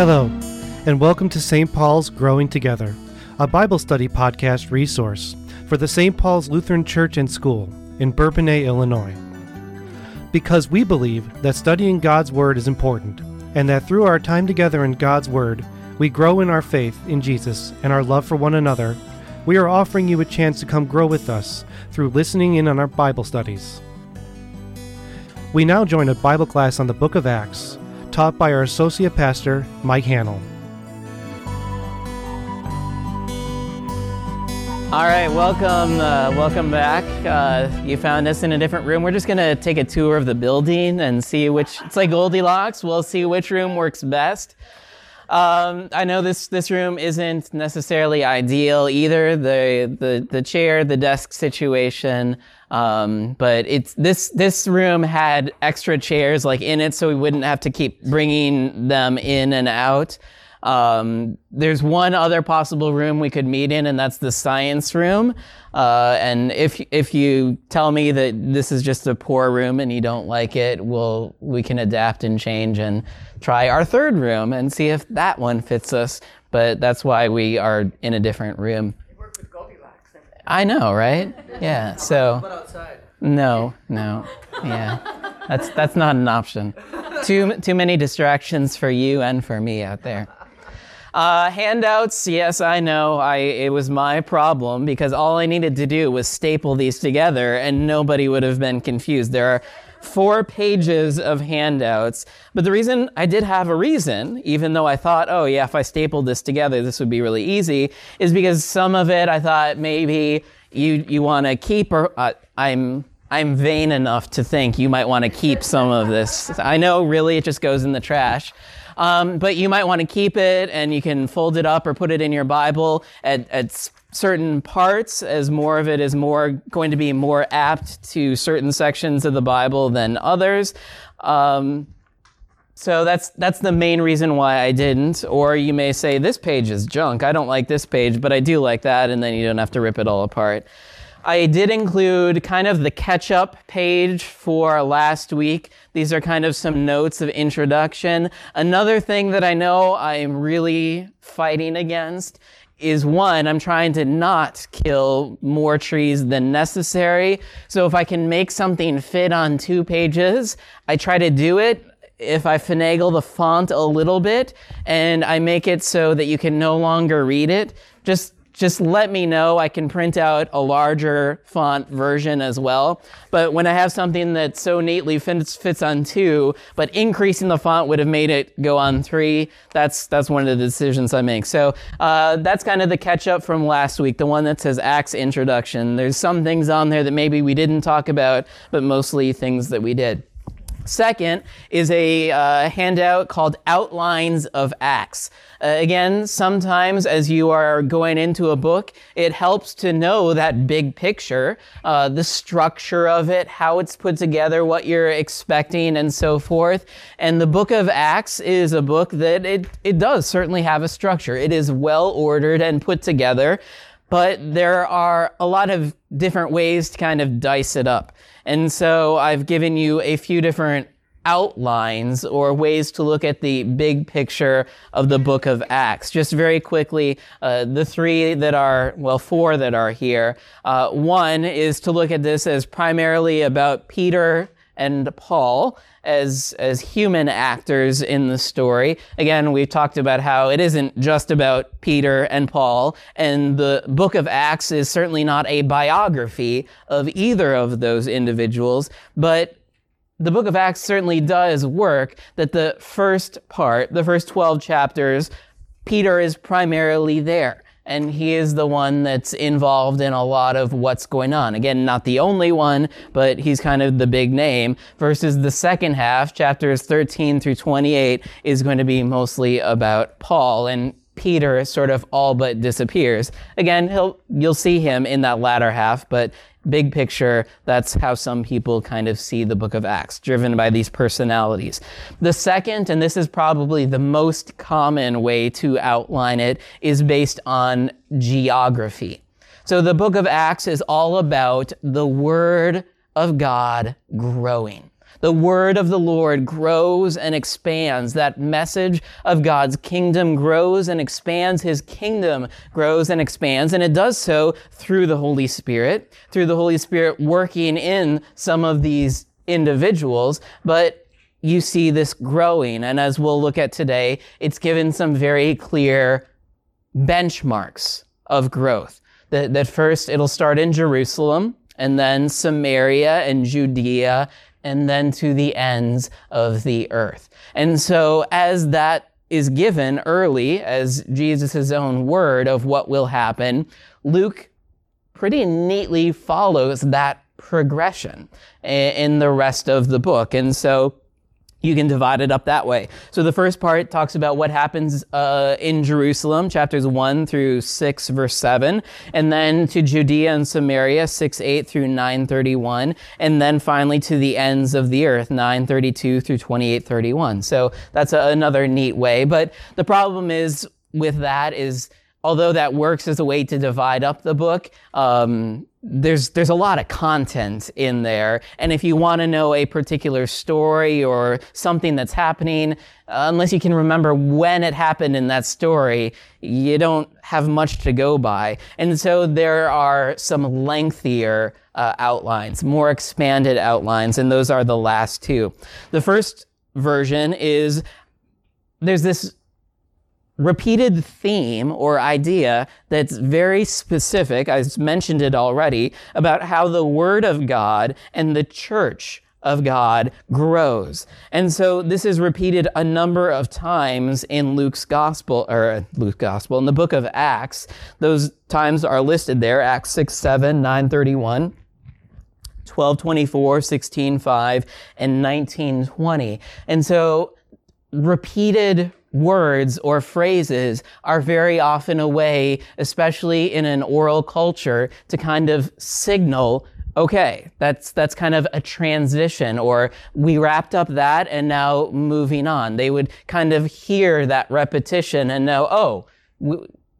Hello, and welcome to St. Paul's Growing Together, a Bible study podcast resource for the St. Paul's Lutheran Church and School in Bourbonnais, Illinois. Because we believe that studying God's Word is important, and that through our time together in God's Word, we grow in our faith in Jesus and our love for one another, we are offering you a chance to come grow with us through listening in on our Bible studies. We now join a Bible class on the book of Acts, taught by our Associate Pastor, Mike Hannell. All right, welcome, uh, welcome back. Uh, you found us in a different room. We're just gonna take a tour of the building and see which. It's like Goldilocks. We'll see which room works best. Um, I know this this room isn't necessarily ideal either. The the the chair, the desk situation. Um, but it's this this room had extra chairs like in it, so we wouldn't have to keep bringing them in and out. Um, there's one other possible room we could meet in, and that's the science room. Uh, and if if you tell me that this is just a poor room and you don't like it, we'll we can adapt and change and try our third room and see if that one fits us. But that's why we are in a different room. I know, right? Yeah. So. No, no. Yeah. That's that's not an option. Too too many distractions for you and for me out there. Uh, handouts, yes, I know. I it was my problem because all I needed to do was staple these together, and nobody would have been confused. There are four pages of handouts, but the reason I did have a reason, even though I thought, oh yeah, if I stapled this together, this would be really easy, is because some of it I thought maybe you you want to keep or uh, I'm I'm vain enough to think you might want to keep some of this. I know really it just goes in the trash. Um, but you might want to keep it and you can fold it up or put it in your Bible at, at certain parts as more of it is more going to be more apt to certain sections of the Bible than others. Um, so that's that's the main reason why I didn't. Or you may say this page is junk. I don't like this page, but I do like that, and then you don't have to rip it all apart. I did include kind of the catch up page for last week. These are kind of some notes of introduction. Another thing that I know I'm really fighting against is one, I'm trying to not kill more trees than necessary. So if I can make something fit on two pages, I try to do it. If I finagle the font a little bit and I make it so that you can no longer read it, just just let me know. I can print out a larger font version as well. But when I have something that so neatly fits, fits on two, but increasing the font would have made it go on three, that's, that's one of the decisions I make. So uh, that's kind of the catch up from last week, the one that says Acts Introduction. There's some things on there that maybe we didn't talk about, but mostly things that we did. Second is a uh, handout called Outlines of Acts. Uh, again, sometimes as you are going into a book, it helps to know that big picture, uh, the structure of it, how it's put together, what you're expecting, and so forth. And the book of Acts is a book that it, it does certainly have a structure. It is well ordered and put together, but there are a lot of different ways to kind of dice it up. And so I've given you a few different outlines or ways to look at the big picture of the book of Acts. Just very quickly, uh, the three that are, well, four that are here. Uh, one is to look at this as primarily about Peter and Paul as as human actors in the story. Again, we've talked about how it isn't just about Peter and Paul, and the book of Acts is certainly not a biography of either of those individuals, but the book of Acts certainly does work that the first part, the first 12 chapters, Peter is primarily there. And he is the one that's involved in a lot of what's going on. Again, not the only one, but he's kind of the big name. Versus the second half, chapters 13 through 28, is going to be mostly about Paul. And Peter sort of all but disappears. Again, he'll, you'll see him in that latter half, but big picture, that's how some people kind of see the book of Acts, driven by these personalities. The second, and this is probably the most common way to outline it, is based on geography. So the book of Acts is all about the Word of God growing The word of the Lord grows and expands. That message of God's kingdom grows and expands. His kingdom grows and expands. And it does so through the Holy Spirit, through the Holy Spirit working in some of these individuals. But you see this growing. And as we'll look at today, it's given some very clear benchmarks of growth. That, that first it'll start in Jerusalem and then Samaria and Judea and then to the ends of the earth. And so as that is given early as Jesus' own word of what will happen, Luke pretty neatly follows that progression in the rest of the book. And so you can divide it up that way. So the first part talks about what happens uh, in Jerusalem, chapters 1 through 6, verse 7, and then to Judea and Samaria, 6, 8 through 931, and then finally to the ends of the earth, 932 through 2831. So that's a, another neat way. But the problem is with that is although that works as a way to divide up the book, um, there's there's a lot of content in there, and if you want to know a particular story or something that's happening, uh, unless you can remember when it happened in that story, you don't have much to go by. And so there are some lengthier uh, outlines, more expanded outlines, and those are the last two. The first version is there's this repeated theme or idea that's very specific. I mentioned it already about how the Word of God and the church of God grows. And so this is repeated a number of times in Luke's gospel, or uh, Luke's gospel, in the book of Acts. Those times are listed there Acts 6, 7, 9, 31. 1224, 16, and 1920. And so repeated words or phrases are very often a way, especially in an oral culture, to kind of signal okay, that's that's kind of a transition, or we wrapped up that and now moving on. They would kind of hear that repetition and know, oh,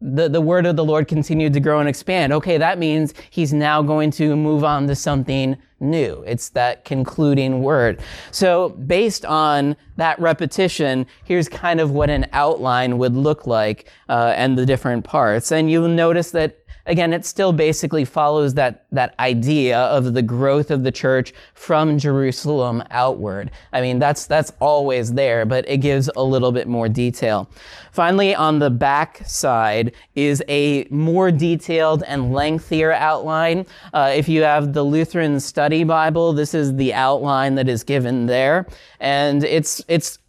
the, the word of the Lord continued to grow and expand. Okay, that means he's now going to move on to something new. It's that concluding word. So based on that repetition, here's kind of what an outline would look like uh, and the different parts. And you'll notice that again, it still basically follows that, that idea of the growth of the church from Jerusalem outward. I mean, that's, that's always there, but it gives a little bit more detail. Finally, on the back side is a more detailed and lengthier outline. Uh, if you have the Lutheran Study Bible, this is the outline that is given there. And it's, it's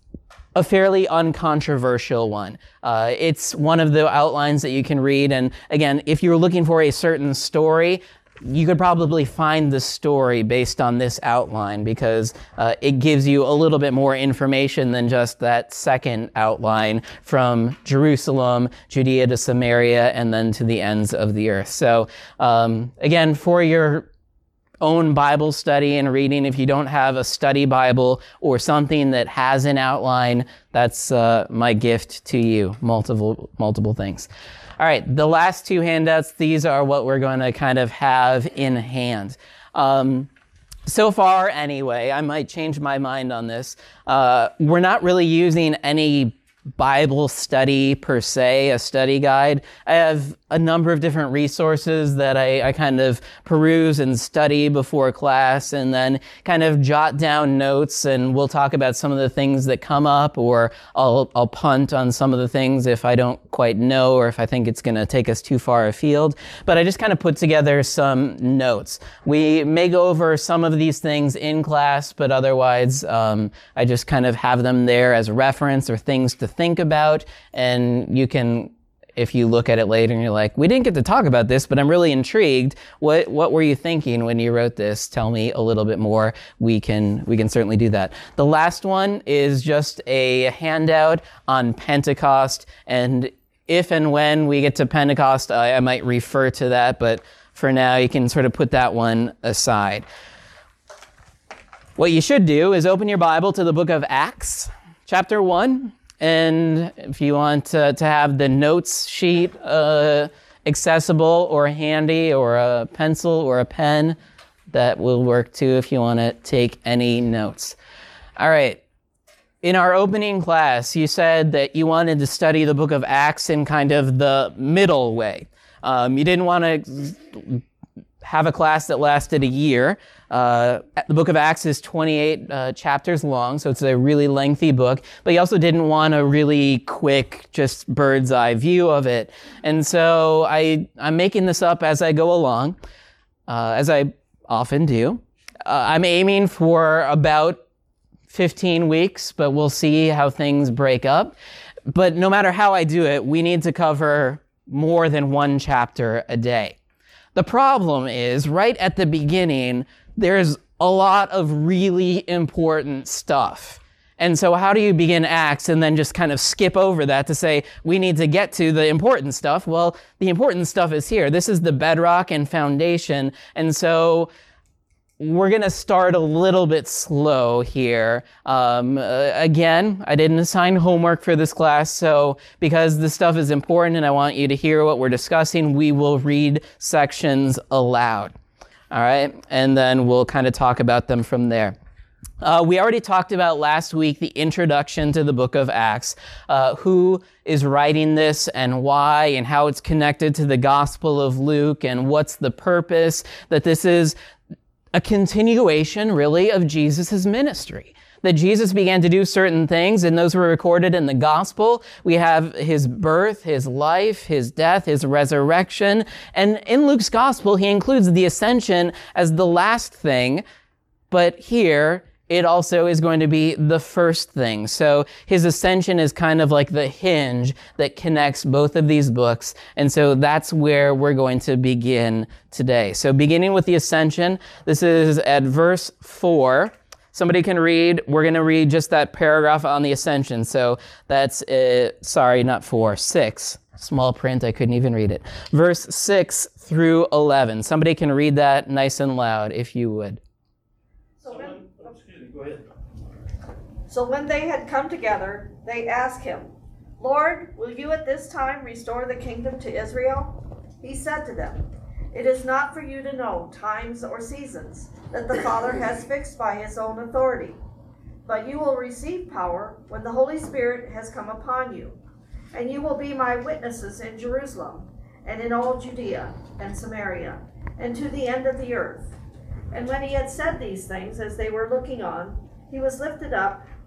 a fairly uncontroversial one. Uh, it's one of the outlines that you can read. And again, if you're looking for a certain story, you could probably find the story based on this outline because uh, it gives you a little bit more information than just that second outline from Jerusalem, Judea to Samaria, and then to the ends of the earth. So, um, again, for your own Bible study and reading. If you don't have a study Bible or something that has an outline, that's uh, my gift to you. Multiple, multiple things. All right, the last two handouts, these are what we're going to kind of have in hand. Um, so far, anyway, I might change my mind on this. Uh, we're not really using any Bible study per se, a study guide. I have a number of different resources that I, I, kind of peruse and study before class and then kind of jot down notes and we'll talk about some of the things that come up or I'll, I'll punt on some of the things if I don't quite know or if I think it's going to take us too far afield. But I just kind of put together some notes. We may go over some of these things in class, but otherwise um, I just kind of have them there as reference or things to think about and you can if you look at it later and you're like, we didn't get to talk about this, but I'm really intrigued. What what were you thinking when you wrote this? Tell me a little bit more. We can we can certainly do that. The last one is just a handout on Pentecost, and if and when we get to Pentecost, I, I might refer to that, but for now you can sort of put that one aside. What you should do is open your Bible to the book of Acts, chapter 1. And if you want to, to have the notes sheet uh, accessible or handy or a pencil or a pen, That will work too if you want to take any notes. All right. In our opening class, you said that you wanted to study the book of Acts in kind of the middle way. Um, you didn't want to have a class that lasted a year. Uh, the book of Acts is 28 uh, chapters long, so it's a really lengthy book, but you also didn't want a really quick, just bird's eye view of it. And so I, I'm making this up as I go along, uh, as I often do. Uh, I'm aiming for about 15 weeks, but we'll see how things break up. But no matter how I do it, we need to cover more than one chapter a day. The problem is, right at the beginning, there's a lot of really important stuff. And so, how do you begin Acts and then just kind of skip over that to say, we need to get to the important stuff? Well, the important stuff is here. This is the bedrock and foundation. And so, we're going to start a little bit slow here. Um, uh, again, I didn't assign homework for this class, so because this stuff is important and I want you to hear what we're discussing, we will read sections aloud. All right, and then we'll kind of talk about them from there. Uh, we already talked about last week the introduction to the book of Acts, uh, who is writing this and why, and how it's connected to the Gospel of Luke, and what's the purpose. That this is a continuation, really, of Jesus' ministry. That Jesus began to do certain things, and those were recorded in the gospel. We have his birth, his life, his death, his resurrection. And in Luke's gospel, he includes the ascension as the last thing. But here, it also is going to be the first thing. So his ascension is kind of like the hinge that connects both of these books. And so that's where we're going to begin today. So beginning with the ascension, this is at verse four. Somebody can read, we're going to read just that paragraph on the ascension. So that's, uh, sorry, not four, six. Small print, I couldn't even read it. Verse 6 through 11. Somebody can read that nice and loud if you would. So when they had come together, they asked him, Lord, will you at this time restore the kingdom to Israel? He said to them, It is not for you to know times or seasons that the Father has fixed by his own authority, but you will receive power when the Holy Spirit has come upon you, and you will be my witnesses in Jerusalem and in all Judea and Samaria and to the end of the earth. And when he had said these things as they were looking on, he was lifted up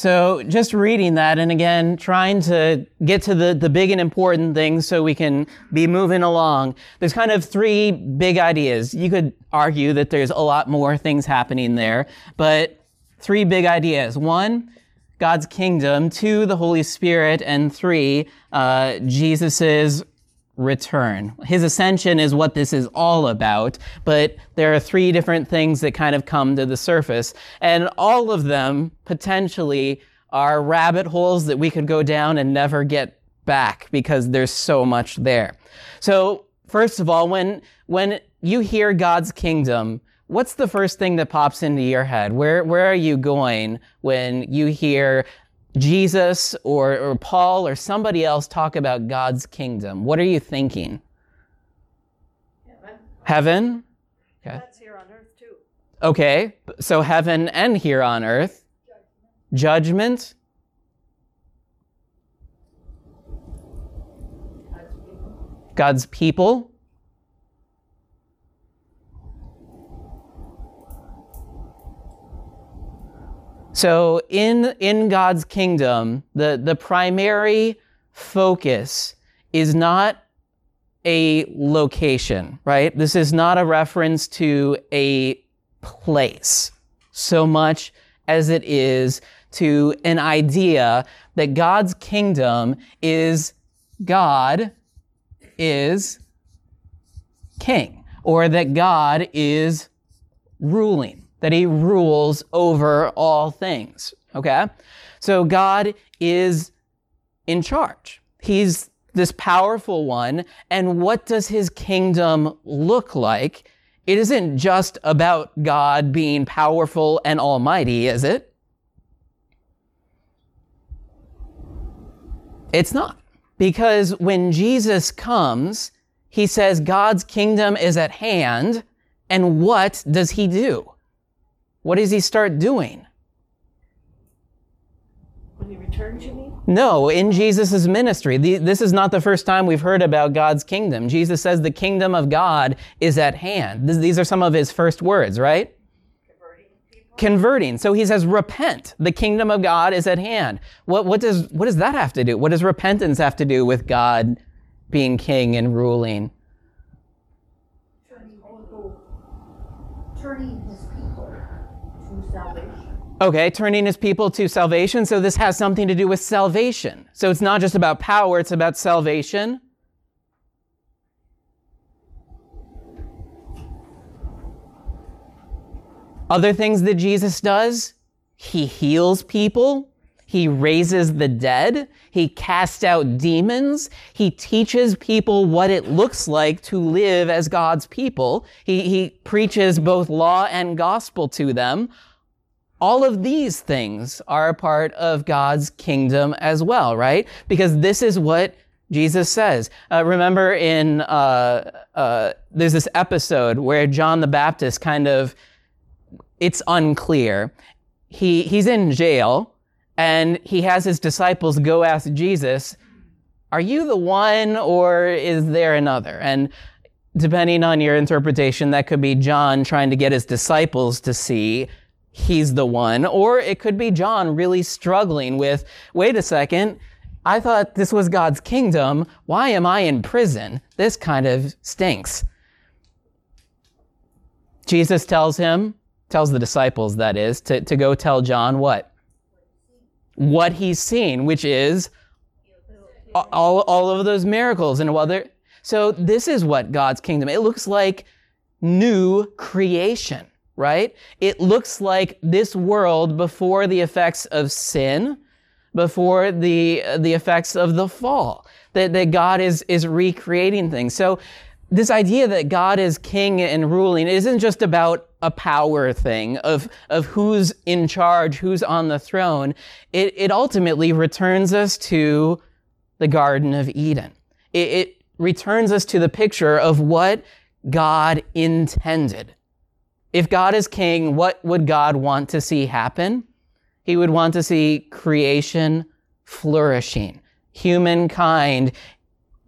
So just reading that and again, trying to get to the, the big and important things so we can be moving along. There's kind of three big ideas. You could argue that there's a lot more things happening there, but three big ideas. One, God's kingdom. Two, the Holy Spirit. And three, uh, Jesus's return. His ascension is what this is all about, but there are three different things that kind of come to the surface, and all of them potentially are rabbit holes that we could go down and never get back because there's so much there. So, first of all, when when you hear God's kingdom, what's the first thing that pops into your head? Where where are you going when you hear Jesus or, or Paul or somebody else talk about God's kingdom, what are you thinking? Heaven. Heaven? Okay. That's here on earth too. Okay, so heaven and here on earth. Judgment. Judgment. God's people. So in, in God's kingdom, the, the primary focus is not a location, right? This is not a reference to a place so much as it is to an idea that God's kingdom is God is king or that God is ruling that he rules over all things. Okay? So God is in charge. He's this powerful one. And what does his kingdom look like? It isn't just about God being powerful and almighty, is it? It's not. Because when Jesus comes, he says God's kingdom is at hand. And what does he do? What does he start doing? When he returns, you mean? No, in Jesus' ministry. The, this is not the first time we've heard about God's kingdom. Jesus says the kingdom of God is at hand. This, these are some of his first words, right? Converting people. Converting. So he says, repent. The kingdom of God is at hand. What, what, does, what does that have to do? What does repentance have to do with God being king and ruling? turning turning his people to salvation. Okay, turning his people to salvation. So this has something to do with salvation. So it's not just about power, it's about salvation. Other things that Jesus does, he heals people. He raises the dead. He casts out demons. He teaches people what it looks like to live as God's people. He, he preaches both law and gospel to them. All of these things are a part of God's kingdom as well, right? Because this is what Jesus says. Uh, remember in, uh, uh, there's this episode where John the Baptist kind of, it's unclear. He, he's in jail and he has his disciples go ask Jesus, Are you the one or is there another? And depending on your interpretation, that could be John trying to get his disciples to see he's the one, or it could be John really struggling with, wait a second, I thought this was God's kingdom. Why am I in prison? This kind of stinks. Jesus tells him, tells the disciples, that is, to, to go tell John what? What he's seen, which is all, all of those miracles and other. So this is what God's kingdom. It looks like new creation, right? It looks like this world before the effects of sin, before the uh, the effects of the fall. That that God is is recreating things. So this idea that God is king and ruling isn't just about a power thing of, of who's in charge, who's on the throne. It, it ultimately returns us to the Garden of Eden. It, it returns us to the picture of what God intended. If God is king, what would God want to see happen? He would want to see creation flourishing, humankind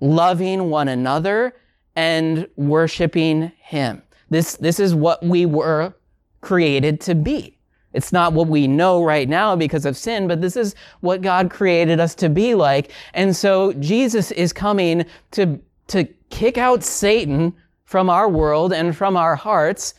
loving one another and worshiping Him. This, this is what we were created to be. It's not what we know right now because of sin, but this is what God created us to be like. And so Jesus is coming to, to kick out Satan from our world and from our hearts.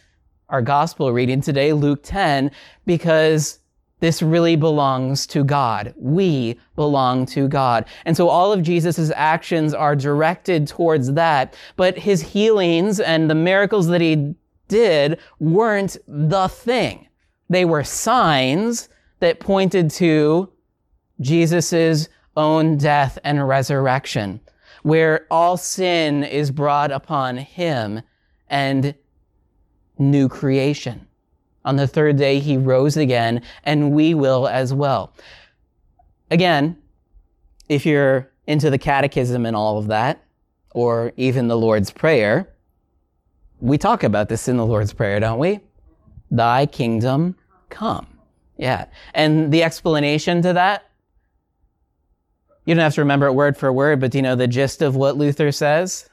Our gospel reading today, Luke 10, because this really belongs to God. We belong to God. And so all of Jesus' actions are directed towards that. But his healings and the miracles that he did weren't the thing. They were signs that pointed to Jesus' own death and resurrection, where all sin is brought upon him and new creation. On the third day, he rose again, and we will as well. Again, if you're into the catechism and all of that, or even the Lord's Prayer, we talk about this in the Lord's Prayer, don't we? Thy kingdom come. Yeah. And the explanation to that, you don't have to remember it word for word, but do you know the gist of what Luther says?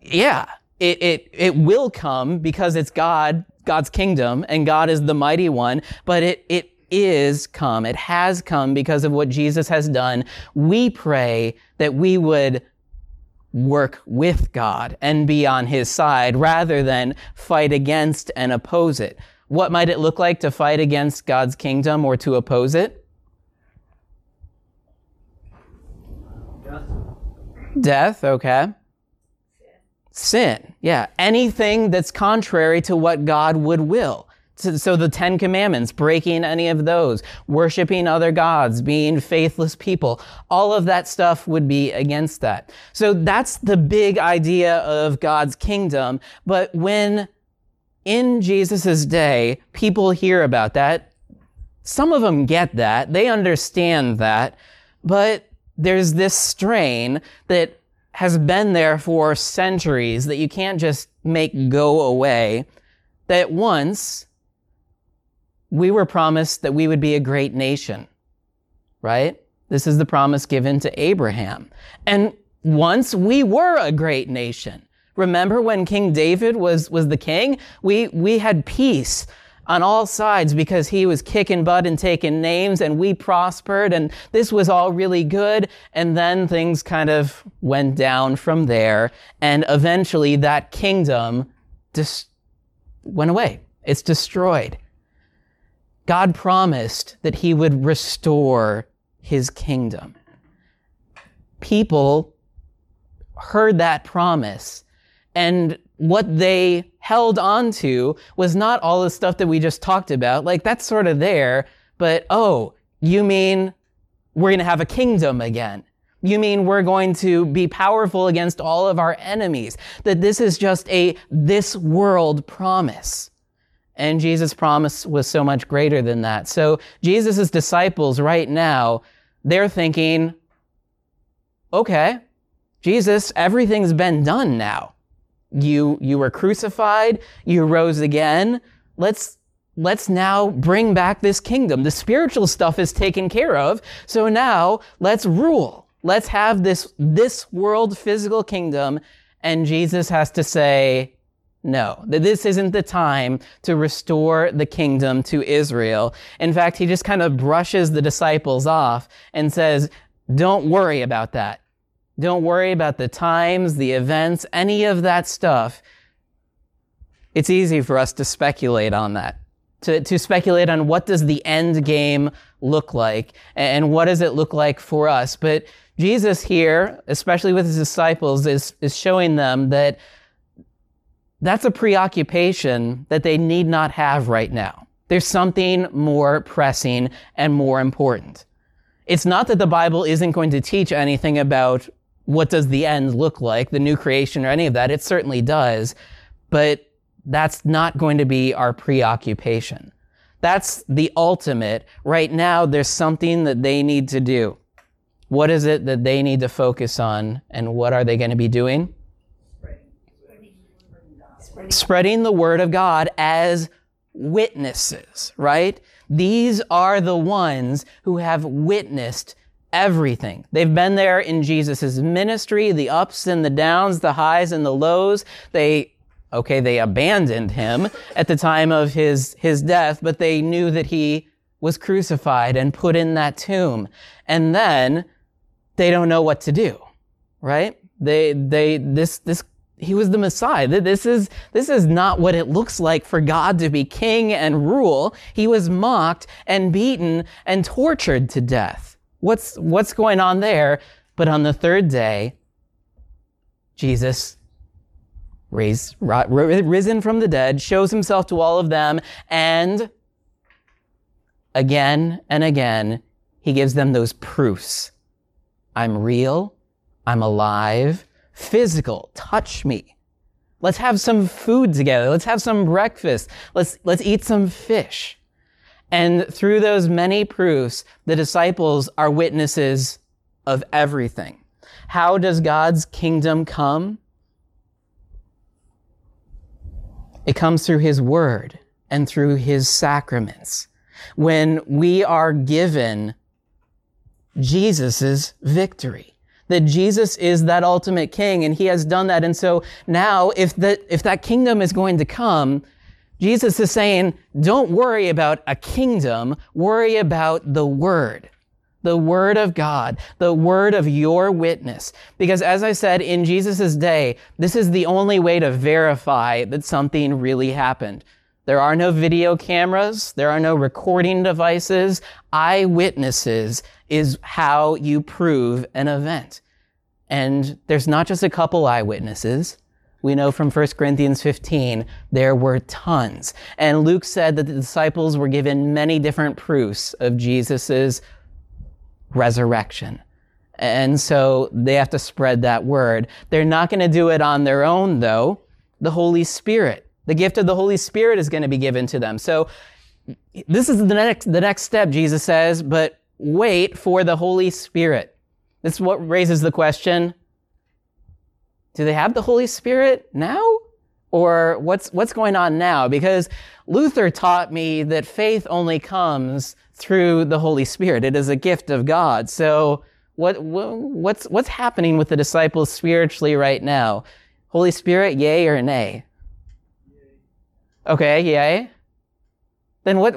Yeah it, it, it will come because it's God, God's kingdom, and God is the mighty one, but it, it is come. It has come because of what Jesus has done. We pray that we would work with God and be on his side rather than fight against and oppose it. What might it look like to fight against God's kingdom or to oppose it? Death, Death, okay. Sin. Yeah, anything that's contrary to what God would will. So, so the Ten Commandments, breaking any of those, worshiping other gods, being faithless people, all of that stuff would be against that. So that's the big idea of God's kingdom. But when in Jesus' day, people hear about that, some of them get that, they understand that, but there's this strain that has been there for centuries that you can't just make go away. That once we were promised that we would be a great nation, right? This is the promise given to Abraham. And once we were a great nation. Remember when King David was, was the king? We, we had peace on all sides because he was kicking butt and taking names and we prospered and this was all really good. And then things kind of went down from there. And eventually that kingdom just went away. It's destroyed. God promised that he would restore his kingdom. People heard that promise and what they held on to was not all the stuff that we just talked about. Like that's sort of there, but oh, you mean we're going to have a kingdom again? You mean we're going to be powerful against all of our enemies? That this is just a this world promise. And Jesus' promise was so much greater than that. So Jesus' disciples right now, they're thinking, okay, Jesus, everything's been done now. You, you were crucified. You rose again. Let's, let's now bring back this kingdom. The spiritual stuff is taken care of. So now let's rule. Let's have this, this world physical kingdom. And Jesus has to say, no, that this isn't the time to restore the kingdom to Israel. In fact, he just kind of brushes the disciples off and says, don't worry about that. Don't worry about the times, the events, any of that stuff. It's easy for us to speculate on that. To, to speculate on what does the end game look like and what does it look like for us. But Jesus here, especially with his disciples, is, is showing them that that's a preoccupation that they need not have right now. There's something more pressing and more important. It's not that the Bible isn't going to teach anything about what does the end look like, the new creation or any of that. It certainly does, but that's not going to be our preoccupation. That's the ultimate. Right now, there's something that they need to do. What is it that they need to focus on, and what are they going to be doing? Spreading, Spreading the word of God as witnesses, right? These are the ones who have witnessed everything. They've been there in Jesus' ministry, the ups and the downs, the highs and the lows. They, okay, they abandoned him at the time of his, his death, but they knew that he was crucified and put in that tomb. And then they don't know what to do, right? They, they, this, this, he was the Messiah. This is, this is not what it looks like for God to be king and rule. He was mocked and beaten and tortured to death. What's, what's going on there? But on the third day, Jesus raised, risen from the dead, shows himself to all of them, and again and again, he gives them those proofs. I'm real. I'm alive. Physical. Touch me. Let's have some food together. Let's have some breakfast. Let's, let's eat some fish. And through those many proofs, the disciples are witnesses of everything. How does God's kingdom come? It comes through His Word and through His sacraments. When we are given Jesus' victory, that Jesus is that ultimate king and He has done that. And so now, if, the, if that kingdom is going to come, Jesus is saying, don't worry about a kingdom, worry about the word. The word of God, the word of your witness. Because as I said, in Jesus' day, this is the only way to verify that something really happened. There are no video cameras. There are no recording devices. Eyewitnesses is how you prove an event. And there's not just a couple eyewitnesses. We know from 1 Corinthians 15 there were tons. And Luke said that the disciples were given many different proofs of Jesus' resurrection. And so they have to spread that word. They're not going to do it on their own, though. The Holy Spirit, the gift of the Holy Spirit is going to be given to them. So this is the next, the next step, Jesus says, but wait for the Holy Spirit. This is what raises the question do they have the Holy Spirit now? Or what's, what's going on now? Because Luther taught me that faith only comes through the Holy Spirit. It is a gift of God. So what, what's, what's happening with the disciples spiritually right now? Holy Spirit, yay or nay? Okay, yay. Then what,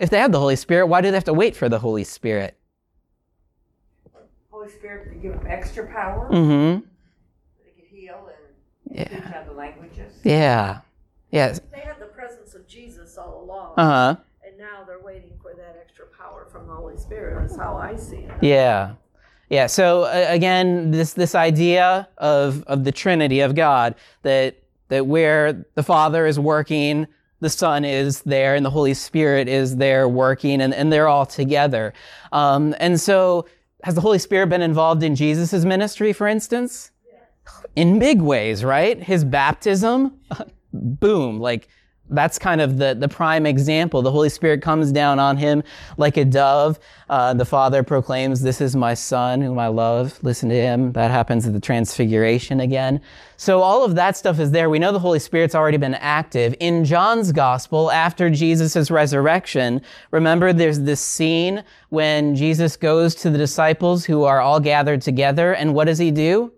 if they have the Holy Spirit, why do they have to wait for the Holy Spirit? Holy Spirit to give them extra power. Mm-hmm. They could heal and Yeah. teach other languages. Yeah. Yes. They had the presence of Jesus all along, Uh huh. and now they're waiting for that extra power from the Holy Spirit. That's how I see it. Yeah. Yeah. So uh, again, this this idea of of the Trinity of God that that where the Father is working, the Son is there, and the Holy Spirit is there working, and, and they're all together. Um, and so, has the Holy Spirit been involved in Jesus' ministry, for instance? In big ways, right? His baptism, boom, like that's kind of the, the prime example. The Holy Spirit comes down on him like a dove. Uh, the Father proclaims, This is my Son whom I love. Listen to him. That happens at the Transfiguration again. So all of that stuff is there. We know the Holy Spirit's already been active. In John's Gospel, after Jesus' resurrection, remember there's this scene when Jesus goes to the disciples who are all gathered together, and what does he do?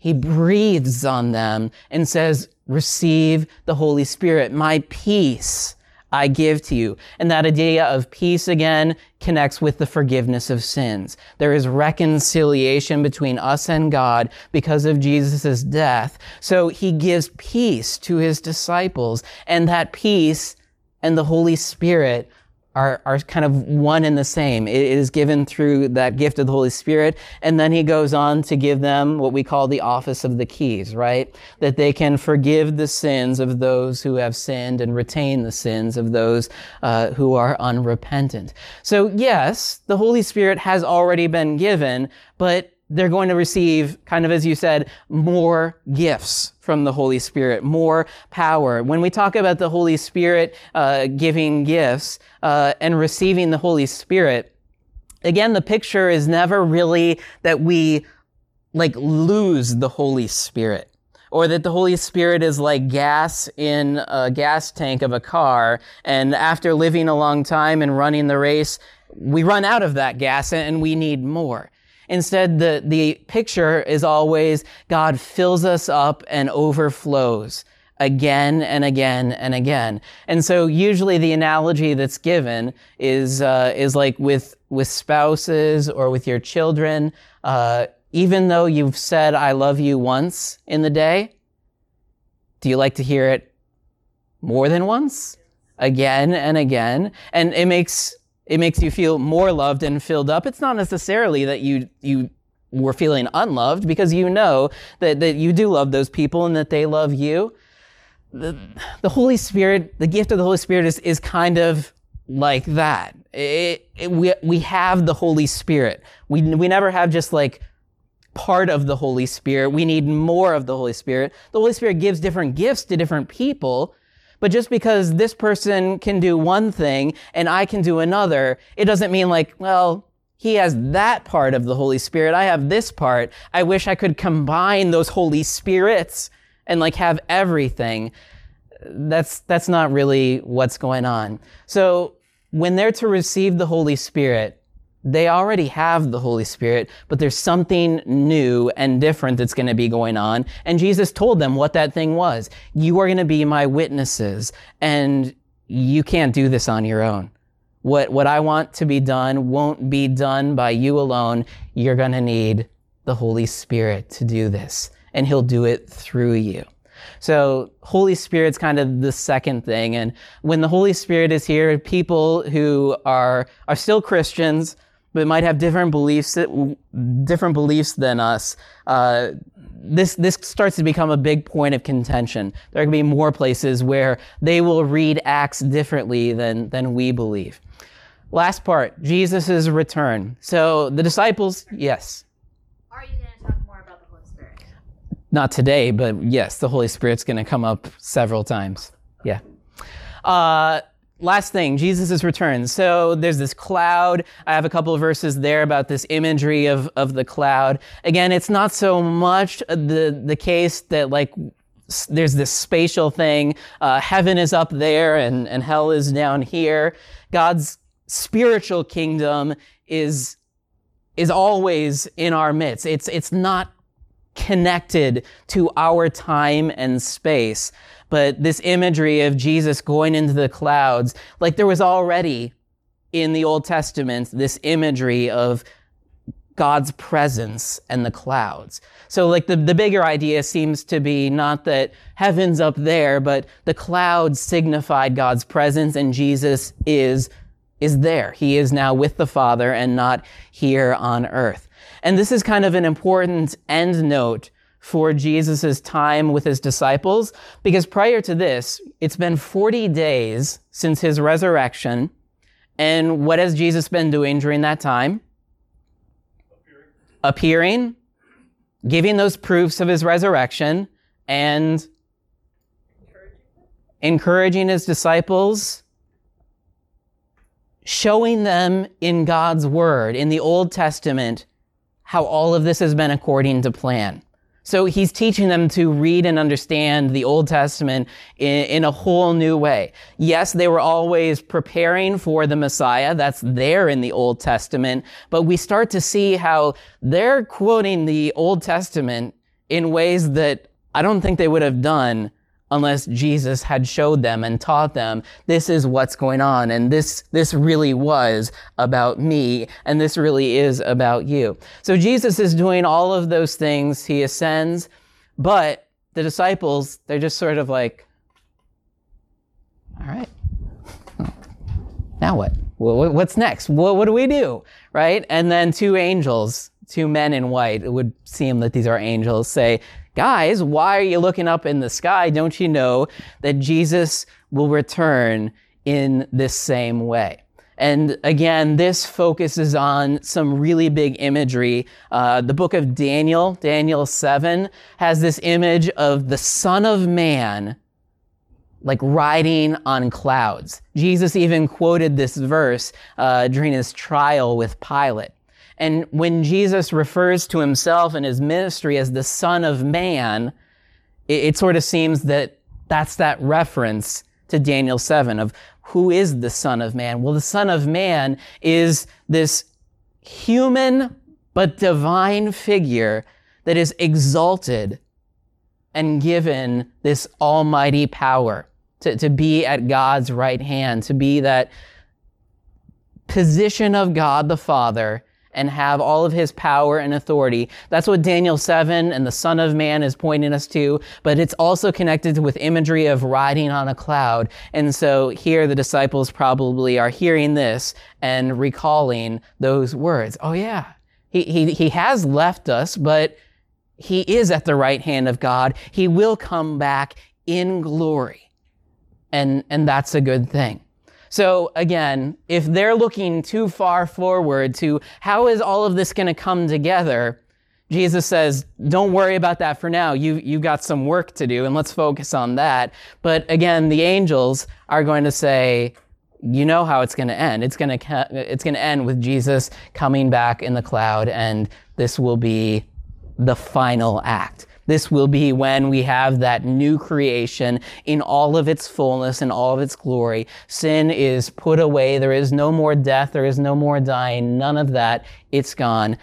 He breathes on them and says, receive the Holy Spirit. My peace I give to you. And that idea of peace again connects with the forgiveness of sins. There is reconciliation between us and God because of Jesus' death. So he gives peace to his disciples and that peace and the Holy Spirit are, are kind of one and the same. It is given through that gift of the Holy Spirit. And then he goes on to give them what we call the office of the keys, right? That they can forgive the sins of those who have sinned and retain the sins of those uh, who are unrepentant. So yes, the Holy Spirit has already been given, but they're going to receive, kind of as you said, more gifts from the Holy Spirit, more power. When we talk about the Holy Spirit uh, giving gifts uh, and receiving the Holy Spirit, again, the picture is never really that we like lose the Holy Spirit or that the Holy Spirit is like gas in a gas tank of a car. And after living a long time and running the race, we run out of that gas and we need more. Instead, the, the picture is always God fills us up and overflows again and again and again. And so usually the analogy that's given is, uh, is like with, with spouses or with your children. Uh, even though you've said, I love you once in the day, do you like to hear it more than once? Again and again. And it makes it makes you feel more loved and filled up. It's not necessarily that you you were feeling unloved because you know that, that you do love those people and that they love you. The, the Holy Spirit, the gift of the Holy Spirit is, is kind of like that. It, it, we, we have the Holy Spirit. We, we never have just like part of the Holy Spirit. We need more of the Holy Spirit. The Holy Spirit gives different gifts to different people, but just because this person can do one thing and I can do another, it doesn't mean like, well, he has that part of the Holy Spirit. I have this part. I wish I could combine those Holy Spirits and like have everything. That's, that's not really what's going on. So when they're to receive the Holy Spirit, they already have the Holy Spirit, but there's something new and different that's going to be going on. And Jesus told them what that thing was. You are going to be my witnesses, and you can't do this on your own. What, what I want to be done won't be done by you alone. You're going to need the Holy Spirit to do this, and He'll do it through you. So Holy Spirit's kind of the second thing. And when the Holy Spirit is here, people who are, are still Christians, but might have different beliefs, different beliefs than us, uh, this this starts to become a big point of contention. There are going to be more places where they will read Acts differently than than we believe. Last part, Jesus' return. So the disciples, yes, Are you going to talk more about the Holy Spirit? not today, but yes, the Holy Spirit's going to come up several times. Yeah. Uh, last thing, Jesus' return. So there's this cloud. I have a couple of verses there about this imagery of, of the cloud. Again, it's not so much the, the case that like there's this spatial thing. Uh, heaven is up there and, and hell is down here. God's spiritual kingdom is is always in our midst. It's it's not connected to our time and space. But this imagery of Jesus going into the clouds, like there was already in the Old Testament, this imagery of God's presence and the clouds. So, like, the, the bigger idea seems to be not that heaven's up there, but the clouds signified God's presence and Jesus is, is there. He is now with the Father and not here on earth. And this is kind of an important end note for Jesus' time with his disciples, because prior to this, it's been 40 days since his resurrection. And what has Jesus been doing during that time? Appearing, giving those proofs of his resurrection, and encouraging his disciples, showing them in God's word, in the Old Testament, how all of this has been according to plan. So he's teaching them to read and understand the Old Testament in, in, a whole new way. Yes, they were always preparing for the Messiah. That's there in the Old Testament. But we start to see how they're quoting the Old Testament in ways that I don't think they would have done unless Jesus had showed them and taught them this is what's going on and this this really was about me and this really is about you. So Jesus is doing all of those things, he ascends, but the disciples they're just sort of like all right. Now what? What's next? What do we do? Right? And then two angels, two men in white, it would seem that these are angels, say, Guys, why are you looking up in the sky? Don't you know that Jesus will return in this same way? And again, this focuses on some really big imagery. Uh, the book of Daniel, Daniel 7, has this image of the Son of Man like riding on clouds. Jesus even quoted this verse uh, during his trial with Pilate. And when Jesus refers to himself and his ministry as the Son of Man, it, it, sort of seems that that's that reference to Daniel 7 of who is the Son of Man? Well, the Son of Man is this human but divine figure that is exalted and given this almighty power to, to be at God's right hand, to be that position of God the Father and have all of his power and authority. That's what Daniel 7 and the Son of Man is pointing us to, but it's also connected with imagery of riding on a cloud. And so here the disciples probably are hearing this and recalling those words. Oh yeah, he, he, he has left us, but he is at the right hand of God. He will come back in glory. And, and that's a good thing. So again, if they're looking too far forward to how is all of this going to come together, Jesus says, don't worry about that for now. You, you've got some work to do and let's focus on that. But again, the angels are going to say, you know how it's going to end. It's going to, it's going to end with Jesus coming back in the cloud and this will be the final act. This will be when we have that new creation in all of its fullness and all of its glory. Sin is put away. There is no more death. There is no more dying. None of that. It's gone.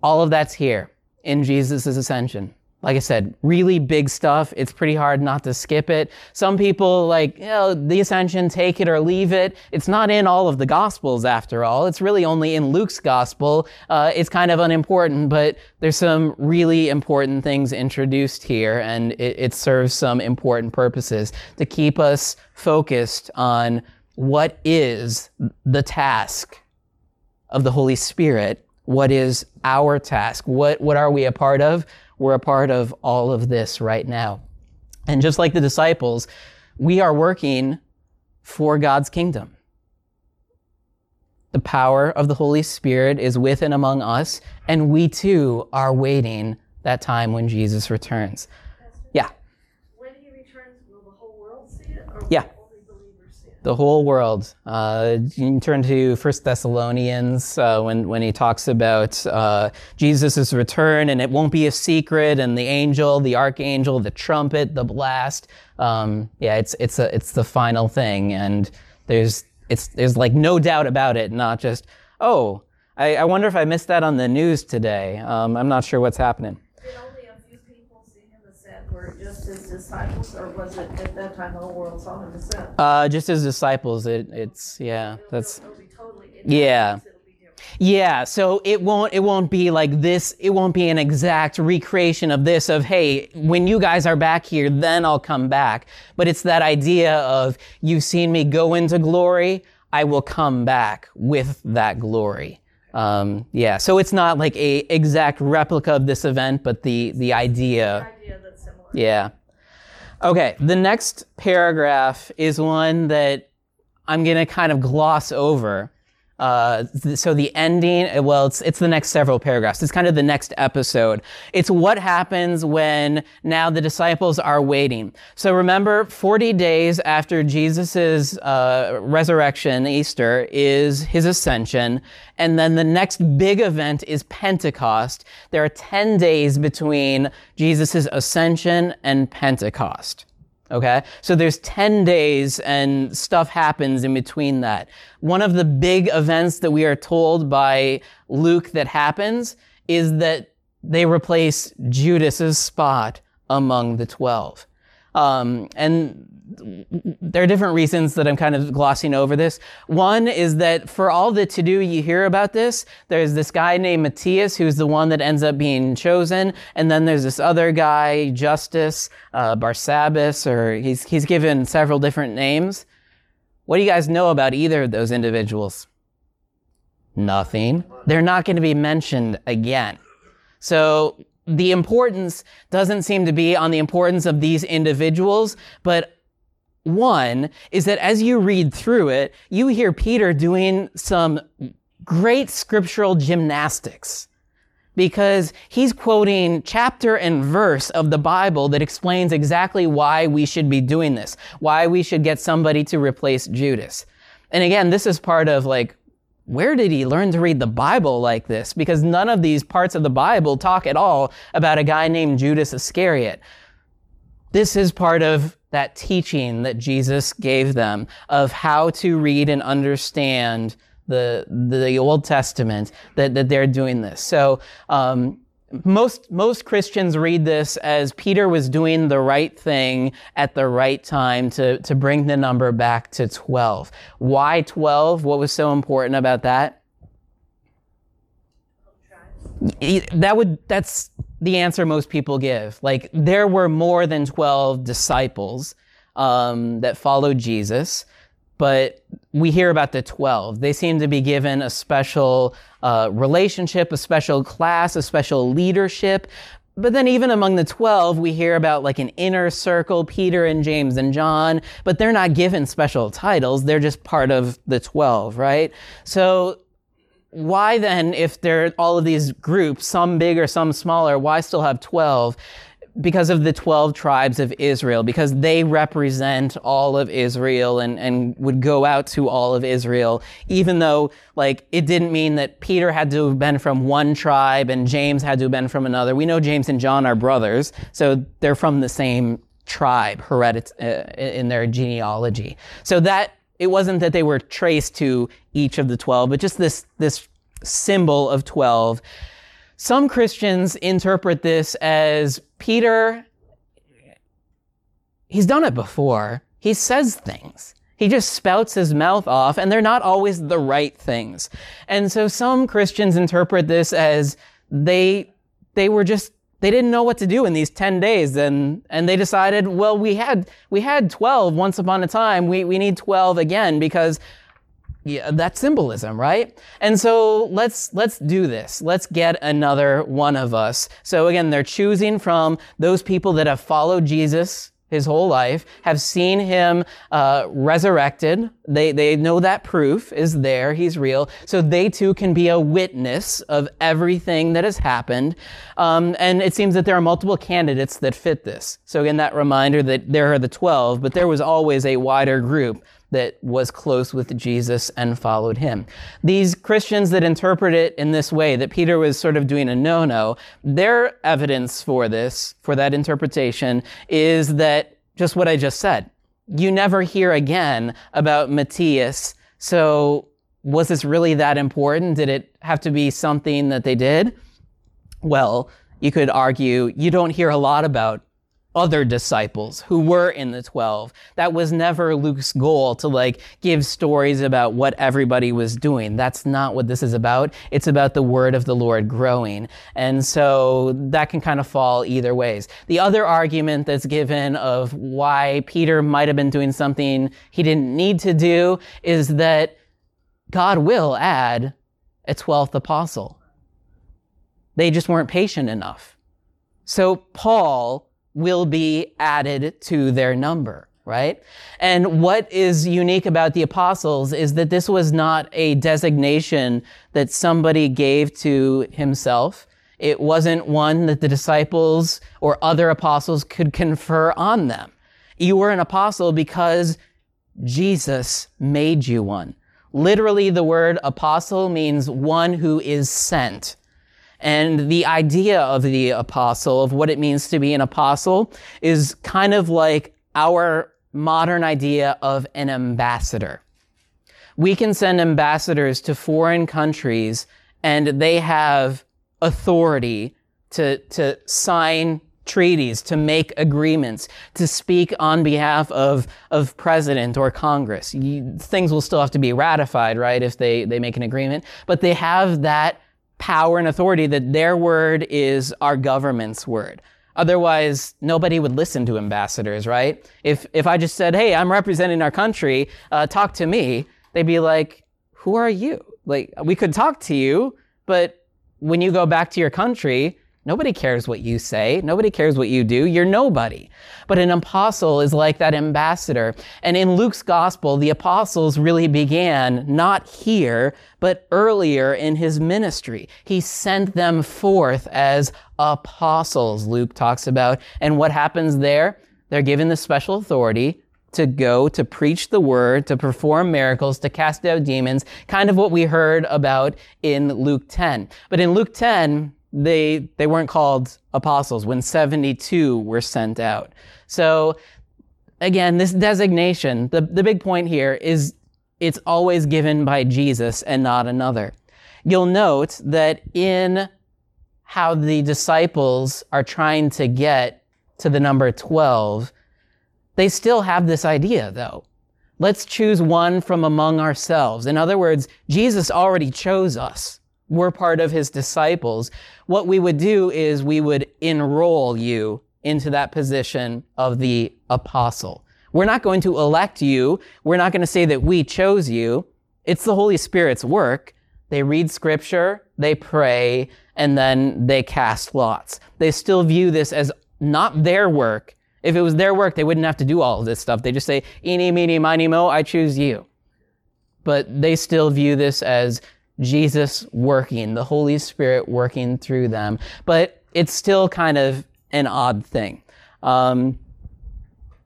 All of that's here in Jesus' ascension. Like I said, really big stuff. It's pretty hard not to skip it. Some people like, you know, the ascension, take it or leave it. It's not in all of the gospels after all. It's really only in Luke's gospel. Uh, it's kind of unimportant, but there's some really important things introduced here and it, it serves some important purposes to keep us focused on what is the task of the Holy Spirit What is our task? What, what are we a part of? We're a part of all of this right now. And just like the disciples, we are working for God's kingdom. The power of the Holy Spirit is with and among us, and we too are waiting that time when Jesus returns. Yeah, When he returns, will the whole world see it, Yeah. only believers see it? The whole world. Uh, you turn to First Thessalonians uh, when when he talks about uh, Jesus' return, and it won't be a secret, and the angel, the archangel, the trumpet, the blast. Um, yeah, it's it's a it's the final thing, and there's it's there's like no doubt about it. Not just oh, I, I wonder if I missed that on the news today. Um, I'm not sure what's happening. Did only a few people see him ascend? Were just his disciples, or was it at that time the whole world saw him ascend? Uh, just as disciples, it, it's yeah, that's. It'll be totally. Yeah. It'll be different. Yeah, so it won't it won't be like this. It won't be an exact recreation of this of hey, when you guys are back here, then I'll come back. But it's that idea of you've seen me go into glory, I will come back with that glory. Um, yeah, so it's not like a exact replica of this event, but the the idea. Yeah. Okay, the next paragraph is one that I'm going to kind of gloss over. Uh, th- so the ending, uh, well, it's, it's the next several paragraphs. It's kind of the next episode. It's what happens when now the disciples are waiting. So remember, 40 days after Jesus' uh, resurrection, Easter, is his ascension. And then the next big event is Pentecost. There are 10 days between Jesus' ascension and Pentecost. Okay? So there's 10 days and stuff happens in between that. One of the big events that we are told by Luke that happens is that they replace Judas's spot among the 12. Um, and there are different reasons that I'm kind of glossing over this. One is that for all the to do you hear about this, there's this guy named Matthias who's the one that ends up being chosen, and then there's this other guy, Justus uh, Barsabbas, or he's he's given several different names. What do you guys know about either of those individuals? Nothing. They're not going to be mentioned again. So the importance doesn't seem to be on the importance of these individuals, but one is that as you read through it, you hear Peter doing some great scriptural gymnastics because he's quoting chapter and verse of the Bible that explains exactly why we should be doing this, why we should get somebody to replace Judas. And again, this is part of like, where did he learn to read the Bible like this? Because none of these parts of the Bible talk at all about a guy named Judas Iscariot. This is part of that teaching that Jesus gave them of how to read and understand the, the Old Testament, that, that they're doing this. So, um, most, most Christians read this as Peter was doing the right thing at the right time to, to bring the number back to 12. Why 12? What was so important about that? That would, that's the answer most people give. Like, there were more than 12 disciples um, that followed Jesus, but we hear about the 12. They seem to be given a special uh, relationship, a special class, a special leadership. But then, even among the 12, we hear about like an inner circle, Peter and James and John, but they're not given special titles. They're just part of the 12, right? So, why then, if there are all of these groups, some bigger, some smaller, why still have 12? Because of the 12 tribes of Israel, because they represent all of Israel and, and would go out to all of Israel, even though, like, it didn't mean that Peter had to have been from one tribe and James had to have been from another. We know James and John are brothers, so they're from the same tribe, heredit- uh, in their genealogy. So that it wasn't that they were traced to each of the 12, but just this, this symbol of 12. Some Christians interpret this as Peter, he's done it before. He says things. He just spouts his mouth off, and they're not always the right things. And so some Christians interpret this as they, they were just they didn't know what to do in these 10 days and and they decided well we had we had 12 once upon a time we we need 12 again because yeah, that symbolism, right? And so let's let's do this. Let's get another one of us. So again, they're choosing from those people that have followed Jesus his whole life, have seen him uh, resurrected. They they know that proof is there. He's real. So they too can be a witness of everything that has happened. Um, and it seems that there are multiple candidates that fit this. So again, that reminder that there are the twelve, but there was always a wider group that was close with Jesus and followed him. These Christians that interpret it in this way, that Peter was sort of doing a no no, their evidence for this, for that interpretation, is that just what I just said. You never hear again about Matthias. So was this really that important? Did it have to be something that they did? Well, you could argue you don't hear a lot about other disciples who were in the 12. That was never Luke's goal to like give stories about what everybody was doing. That's not what this is about. It's about the word of the Lord growing. And so that can kind of fall either ways. The other argument that's given of why Peter might have been doing something he didn't need to do is that God will add a 12th apostle. They just weren't patient enough. So Paul will be added to their number, right? And what is unique about the apostles is that this was not a designation that somebody gave to himself. It wasn't one that the disciples or other apostles could confer on them. You were an apostle because Jesus made you one. Literally, the word apostle means one who is sent. And the idea of the apostle, of what it means to be an apostle, is kind of like our modern idea of an ambassador. We can send ambassadors to foreign countries and they have authority to, to sign treaties, to make agreements, to speak on behalf of, of president or Congress. You, things will still have to be ratified, right, if they, they make an agreement, but they have that power and authority that their word is our government's word. Otherwise, nobody would listen to ambassadors, right? If, if I just said, hey, I'm representing our country, uh, talk to me, they'd be like, who are you? Like, we could talk to you, but when you go back to your country, Nobody cares what you say. Nobody cares what you do. You're nobody. But an apostle is like that ambassador. And in Luke's gospel, the apostles really began not here, but earlier in his ministry. He sent them forth as apostles, Luke talks about. And what happens there? They're given the special authority to go to preach the word, to perform miracles, to cast out demons, kind of what we heard about in Luke 10. But in Luke 10, they they weren't called apostles when 72 were sent out. So again, this designation, the, the big point here is it's always given by Jesus and not another. You'll note that in how the disciples are trying to get to the number 12, they still have this idea though. Let's choose one from among ourselves. In other words, Jesus already chose us we're part of his disciples, what we would do is we would enroll you into that position of the apostle. We're not going to elect you. We're not going to say that we chose you. It's the Holy Spirit's work. They read scripture, they pray, and then they cast lots. They still view this as not their work. If it was their work, they wouldn't have to do all of this stuff. They just say, eeny, meeny, miny, mo, I choose you. But they still view this as Jesus working, the Holy Spirit working through them. But it's still kind of an odd thing. Um,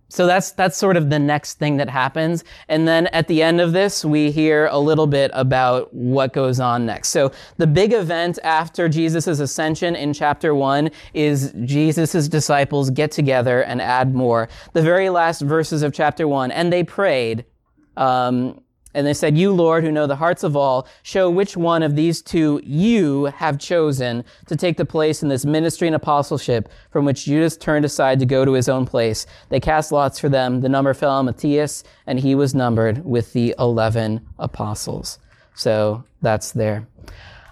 so that's that's sort of the next thing that happens. And then at the end of this, we hear a little bit about what goes on next. So the big event after Jesus' ascension in chapter one is Jesus' disciples get together and add more. The very last verses of chapter one, and they prayed. Um, and they said, You, Lord, who know the hearts of all, show which one of these two you have chosen to take the place in this ministry and apostleship from which Judas turned aside to go to his own place. They cast lots for them. The number fell on Matthias, and he was numbered with the 11 apostles. So that's there.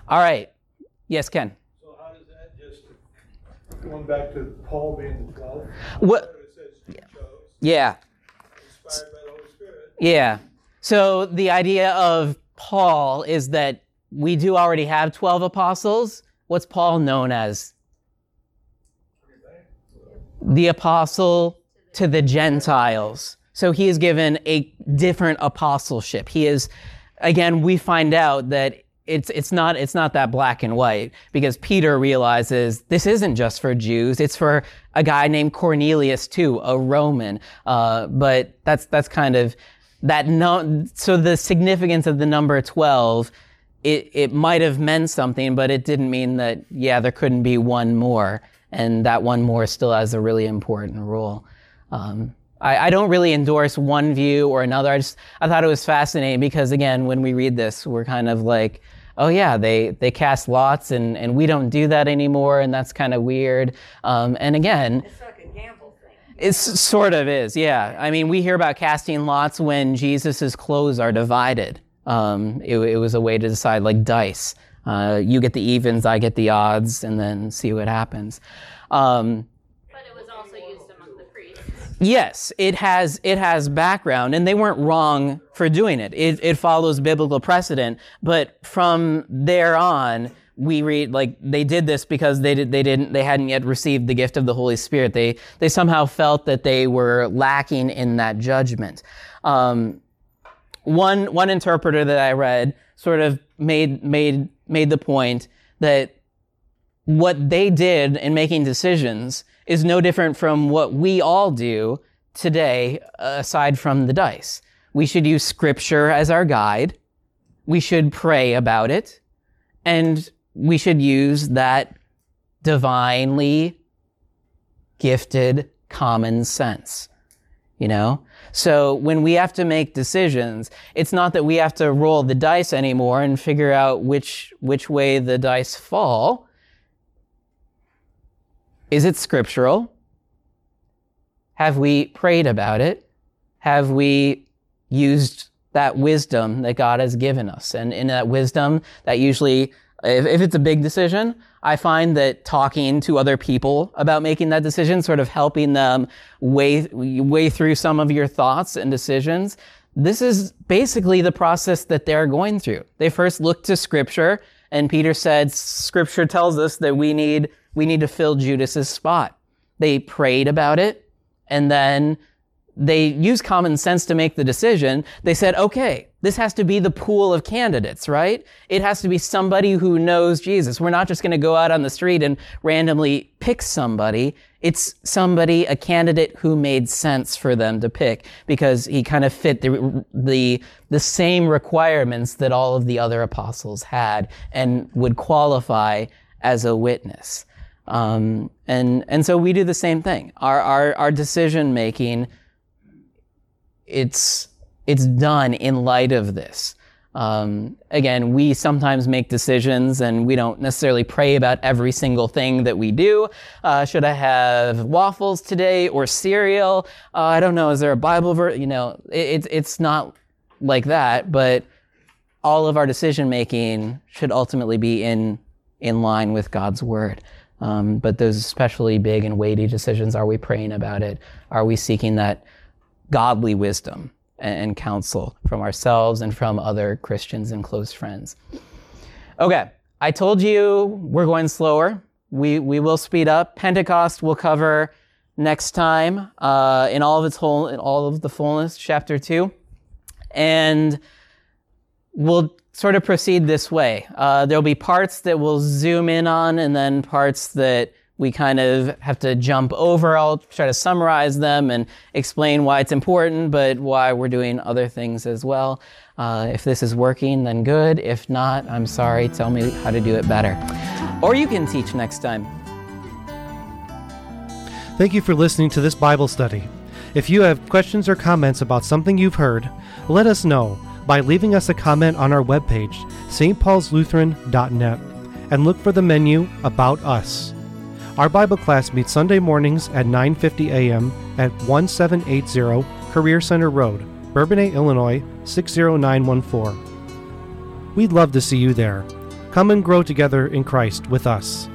All right. Yes, Ken. So how does that just, going back to Paul being the twelve? What? It says he chose, Yeah. inspired by the Holy Spirit. Yeah. So the idea of Paul is that we do already have 12 apostles. What's Paul known as? The apostle to the Gentiles. So he is given a different apostleship. He is, again, we find out that it's it's not it's not that black and white because Peter realizes this isn't just for Jews. It's for a guy named Cornelius too, a Roman. Uh, but that's that's kind of that no. So the significance of the number twelve, it it might have meant something, but it didn't mean that yeah there couldn't be one more, and that one more still has a really important role. Um, I, I don't really endorse one view or another. I just I thought it was fascinating because again, when we read this, we're kind of like, oh yeah, they they cast lots and and we don't do that anymore, and that's kind of weird. Um, and again, It's like a gamble thing. It sort of is, yeah. I mean, we hear about casting lots when Jesus' clothes are divided. Um, it, it was a way to decide, like dice. Uh, you get the evens, I get the odds, and then see what happens. Um, But it was also used among the priests. Yes, it has it has background, and they weren't wrong for doing it. It it follows biblical precedent, but from there on, we read like they did this because they did they didn't they hadn't yet received the gift of the Holy Spirit. They they somehow felt that they were lacking in that judgment. Um, one one interpreter that I read sort of made made made the point that what they did in making decisions is no different from what we all do today, aside from the dice. We should use scripture as our guide. We should pray about it. And we should use that divinely gifted common sense. You know? So when we have to make decisions, it's not that we have to roll the dice anymore and figure out which, which way the dice fall. Is it scriptural? Have we prayed about it? Have we used that wisdom that God has given us? And in that wisdom, that usually, if, if it's a big decision, I find that talking to other people about making that decision, sort of helping them weigh, weigh through some of your thoughts and decisions, this is basically the process that they're going through. They first look to scripture, and Peter said, scripture tells us that we need, we need to fill Judas's spot. They prayed about it, and then they used common sense to make the decision. They said, okay, this has to be the pool of candidates, right? It has to be somebody who knows Jesus. We're not just going to go out on the street and randomly pick somebody. It's somebody, a candidate who made sense for them to pick because he kind of fit the, the, the same requirements that all of the other apostles had and would qualify as a witness. Um, and, and so we do the same thing. Our, our, our decision making, it's, it's done in light of this. Um, again, we sometimes make decisions and we don't necessarily pray about every single thing that we do. Uh, should I have waffles today or cereal? Uh, I don't know. Is there a Bible verse? You know, it, it's not like that, but all of our decision making should ultimately be in, in line with God's word. Um, but those especially big and weighty decisions, are we praying about it? Are we seeking that godly wisdom and, counsel from ourselves and from other Christians and close friends? Okay, I told you we're going slower. We, we will speed up. Pentecost we'll cover next time uh, in all of its whole, in all of the fullness, chapter two, and we'll sort of proceed this way. Uh, there'll be parts that we'll zoom in on, and then parts that we kind of have to jump over. I'll try to summarize them and explain why it's important, but why we're doing other things as well. Uh, if this is working, then good. If not, I'm sorry. Tell me how to do it better. Or you can teach next time. Thank you for listening to this Bible study. If you have questions or comments about something you've heard, let us know by leaving us a comment on our webpage, stpaulslutheran.net, and look for the menu About Us. Our Bible class meets Sunday mornings at 9:50 a.m. at 1780 Career Center Road, Bourbonnais, Illinois 60914. We'd love to see you there. Come and grow together in Christ with us.